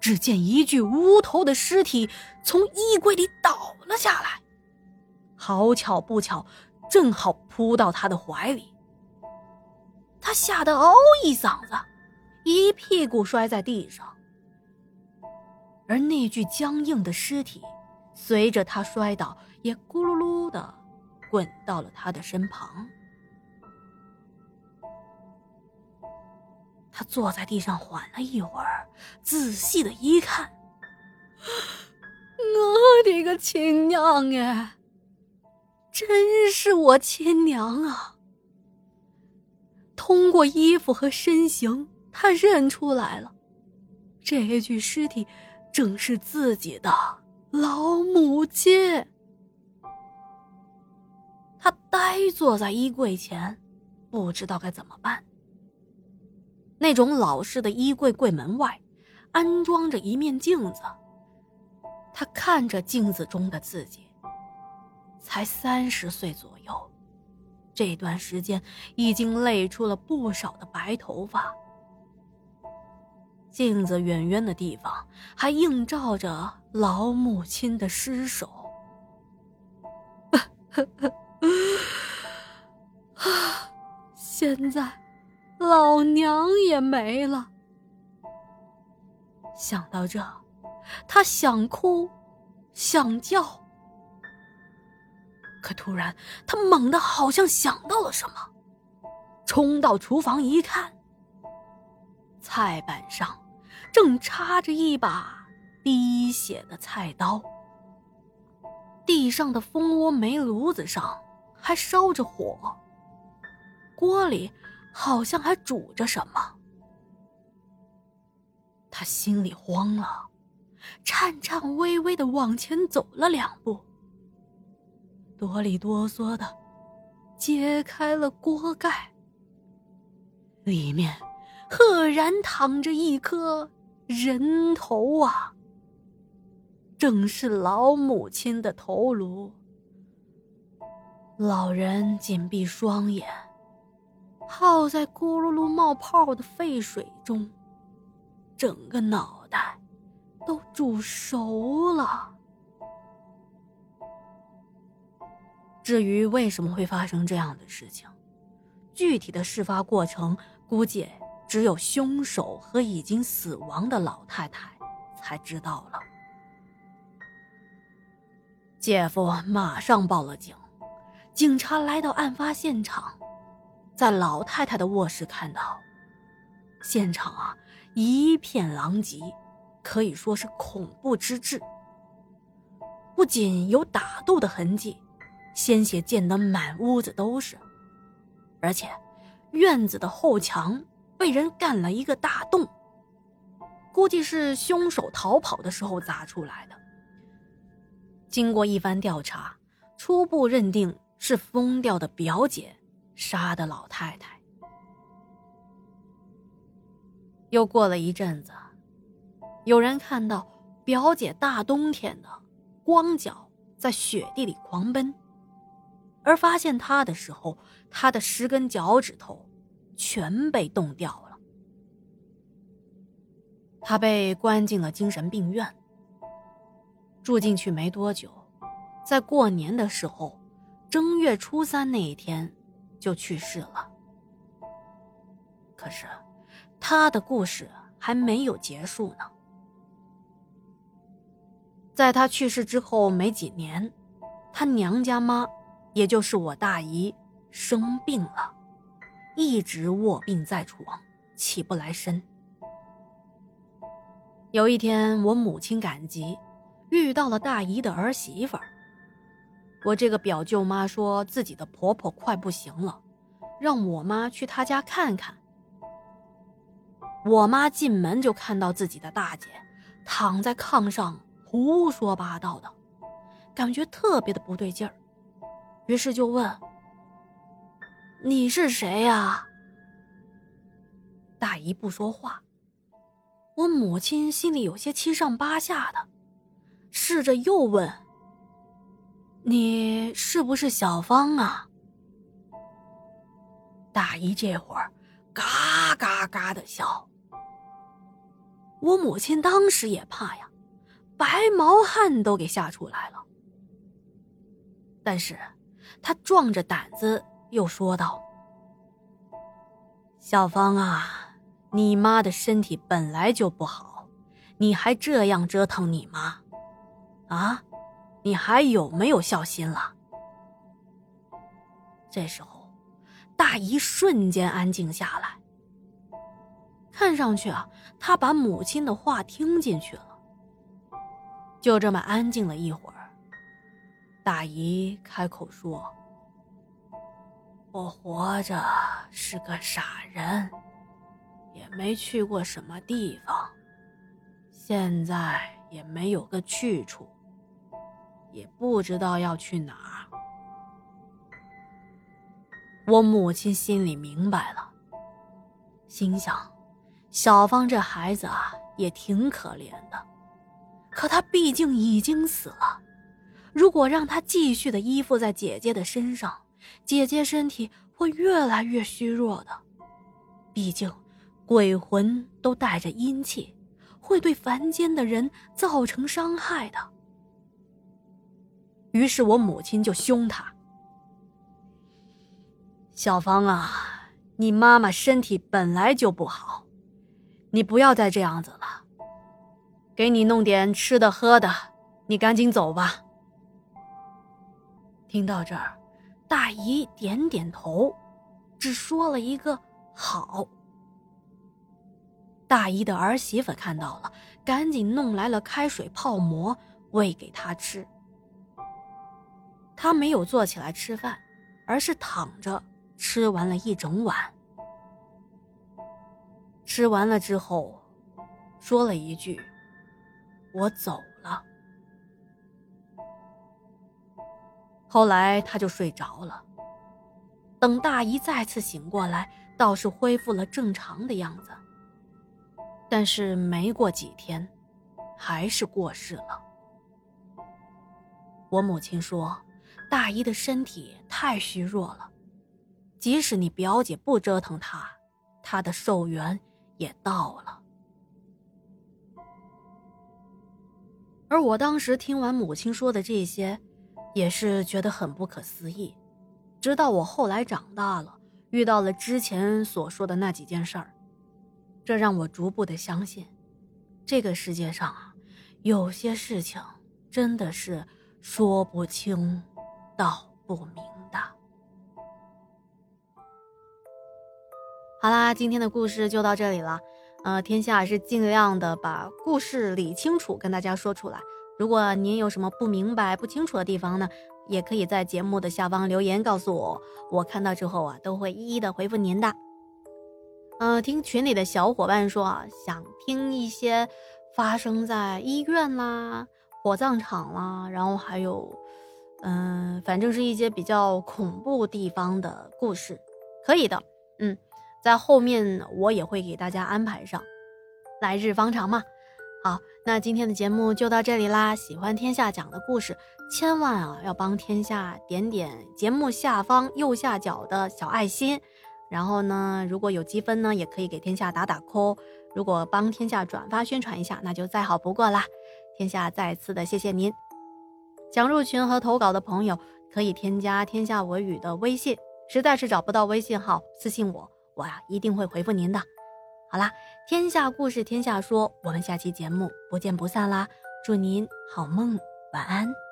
只见一具无头的尸体从衣柜里倒了下来，好巧不巧，正好扑到他的怀里。他吓得嗷一嗓子，一屁股摔在地上，而那具僵硬的尸体随着他摔倒，也咕噜噜的滚到了他的身旁。他坐在地上缓了一会儿，仔细的一看，我的个亲娘哎！真是我亲娘啊！通过衣服和身形，他认出来了，这具尸体正是自己的老母亲。他呆坐在衣柜前，不知道该怎么办。那种老式的衣柜柜门外，安装着一面镜子。他看着镜子中的自己，才三十岁左右，这段时间已经累出了不少的白头发。镜子远远的地方还映照着老母亲的尸首。啊，现在。老娘也没了。想到这，他想哭，想叫，可突然他猛地好像想到了什么，冲到厨房一看，菜板上正插着一把滴血的菜刀，地上的蜂窝煤炉子上还烧着火，锅里。好像还煮着什么，他心里慌了，颤颤巍巍的往前走了两步，哆里哆嗦的揭开了锅盖，里面赫然躺着一颗人头啊，正是老母亲的头颅。老人紧闭双眼。泡在咕噜噜冒泡的沸水中，整个脑袋都煮熟了。至于为什么会发生这样的事情，具体的事发过程估计只有凶手和已经死亡的老太太才知道了。姐夫马上报了警，警察来到案发现场。在老太太的卧室看到，现场啊一片狼藉，可以说是恐怖之至。不仅有打斗的痕迹，鲜血溅得满屋子都是，而且院子的后墙被人干了一个大洞，估计是凶手逃跑的时候砸出来的。经过一番调查，初步认定是疯掉的表姐。杀的老太太。又过了一阵子，有人看到表姐大冬天的光脚在雪地里狂奔，而发现她的时候，她的十根脚趾头全被冻掉了。她被关进了精神病院。住进去没多久，在过年的时候，正月初三那一天。就去世了。可是，他的故事还没有结束呢。在他去世之后没几年，他娘家妈，也就是我大姨，生病了，一直卧病在床，起不来身。有一天，我母亲赶集，遇到了大姨的儿媳妇儿。我这个表舅妈说自己的婆婆快不行了，让我妈去她家看看。我妈进门就看到自己的大姐躺在炕上胡说八道的，感觉特别的不对劲儿，于是就问：“你是谁呀？”大姨不说话，我母亲心里有些七上八下的，试着又问。你是不是小芳啊？大姨这会儿嘎嘎嘎的笑。我母亲当时也怕呀，白毛汗都给吓出来了。但是，她壮着胆子又说道：“小芳啊，你妈的身体本来就不好，你还这样折腾你妈，啊，你还有没有孝心了？”这时候，大姨瞬间安静下来。看上去啊，她把母亲的话听进去了。就这么安静了一会儿，大姨开口说：“我活着是个傻人，也没去过什么地方，现在也没有个去处，也不知道要去哪儿。”我母亲心里明白了，心想。小芳这孩子啊，也挺可怜的，可她毕竟已经死了。如果让她继续的依附在姐姐的身上，姐姐身体会越来越虚弱的。毕竟，鬼魂都带着阴气，会对凡间的人造成伤害的。于是我母亲就凶她：“小芳啊，你妈妈身体本来就不好。”你不要再这样子了，给你弄点吃的喝的，你赶紧走吧。听到这儿，大姨点点头，只说了一个“好”。大姨的儿媳妇看到了，赶紧弄来了开水泡馍喂给她吃。他没有坐起来吃饭，而是躺着吃完了一整碗。吃完了之后，说了一句：“我走了。”后来他就睡着了。等大姨再次醒过来，倒是恢复了正常的样子。但是没过几天，还是过世了。我母亲说：“大姨的身体太虚弱了，即使你表姐不折腾她，她的寿元。”也到了，而我当时听完母亲说的这些，也是觉得很不可思议。直到我后来长大了，遇到了之前所说的那几件事儿，这让我逐步的相信，这个世界上啊，有些事情真的是说不清道不明的。好啦，今天的故事就到这里了。呃，天下是尽量的把故事理清楚，跟大家说出来。如果您有什么不明白、不清楚的地方呢，也可以在节目的下方留言告诉我，我看到之后啊，都会一一的回复您的。呃，听群里的小伙伴说啊，想听一些发生在医院啦、火葬场啦，然后还有，嗯，反正是一些比较恐怖地方的故事，可以的，嗯。在后面我也会给大家安排上，来日方长嘛。好，那今天的节目就到这里啦。喜欢天下讲的故事，千万啊要帮天下点点节目下方右下角的小爱心。然后呢，如果有积分呢，也可以给天下打打 call。如果帮天下转发宣传一下，那就再好不过啦。天下再次的谢谢您。想入群和投稿的朋友可以添加天下文语的微信，实在是找不到微信号，私信我。我呀，一定会回复您的。好啦，天下故事，天下说，我们下期节目不见不散啦！祝您好梦，晚安。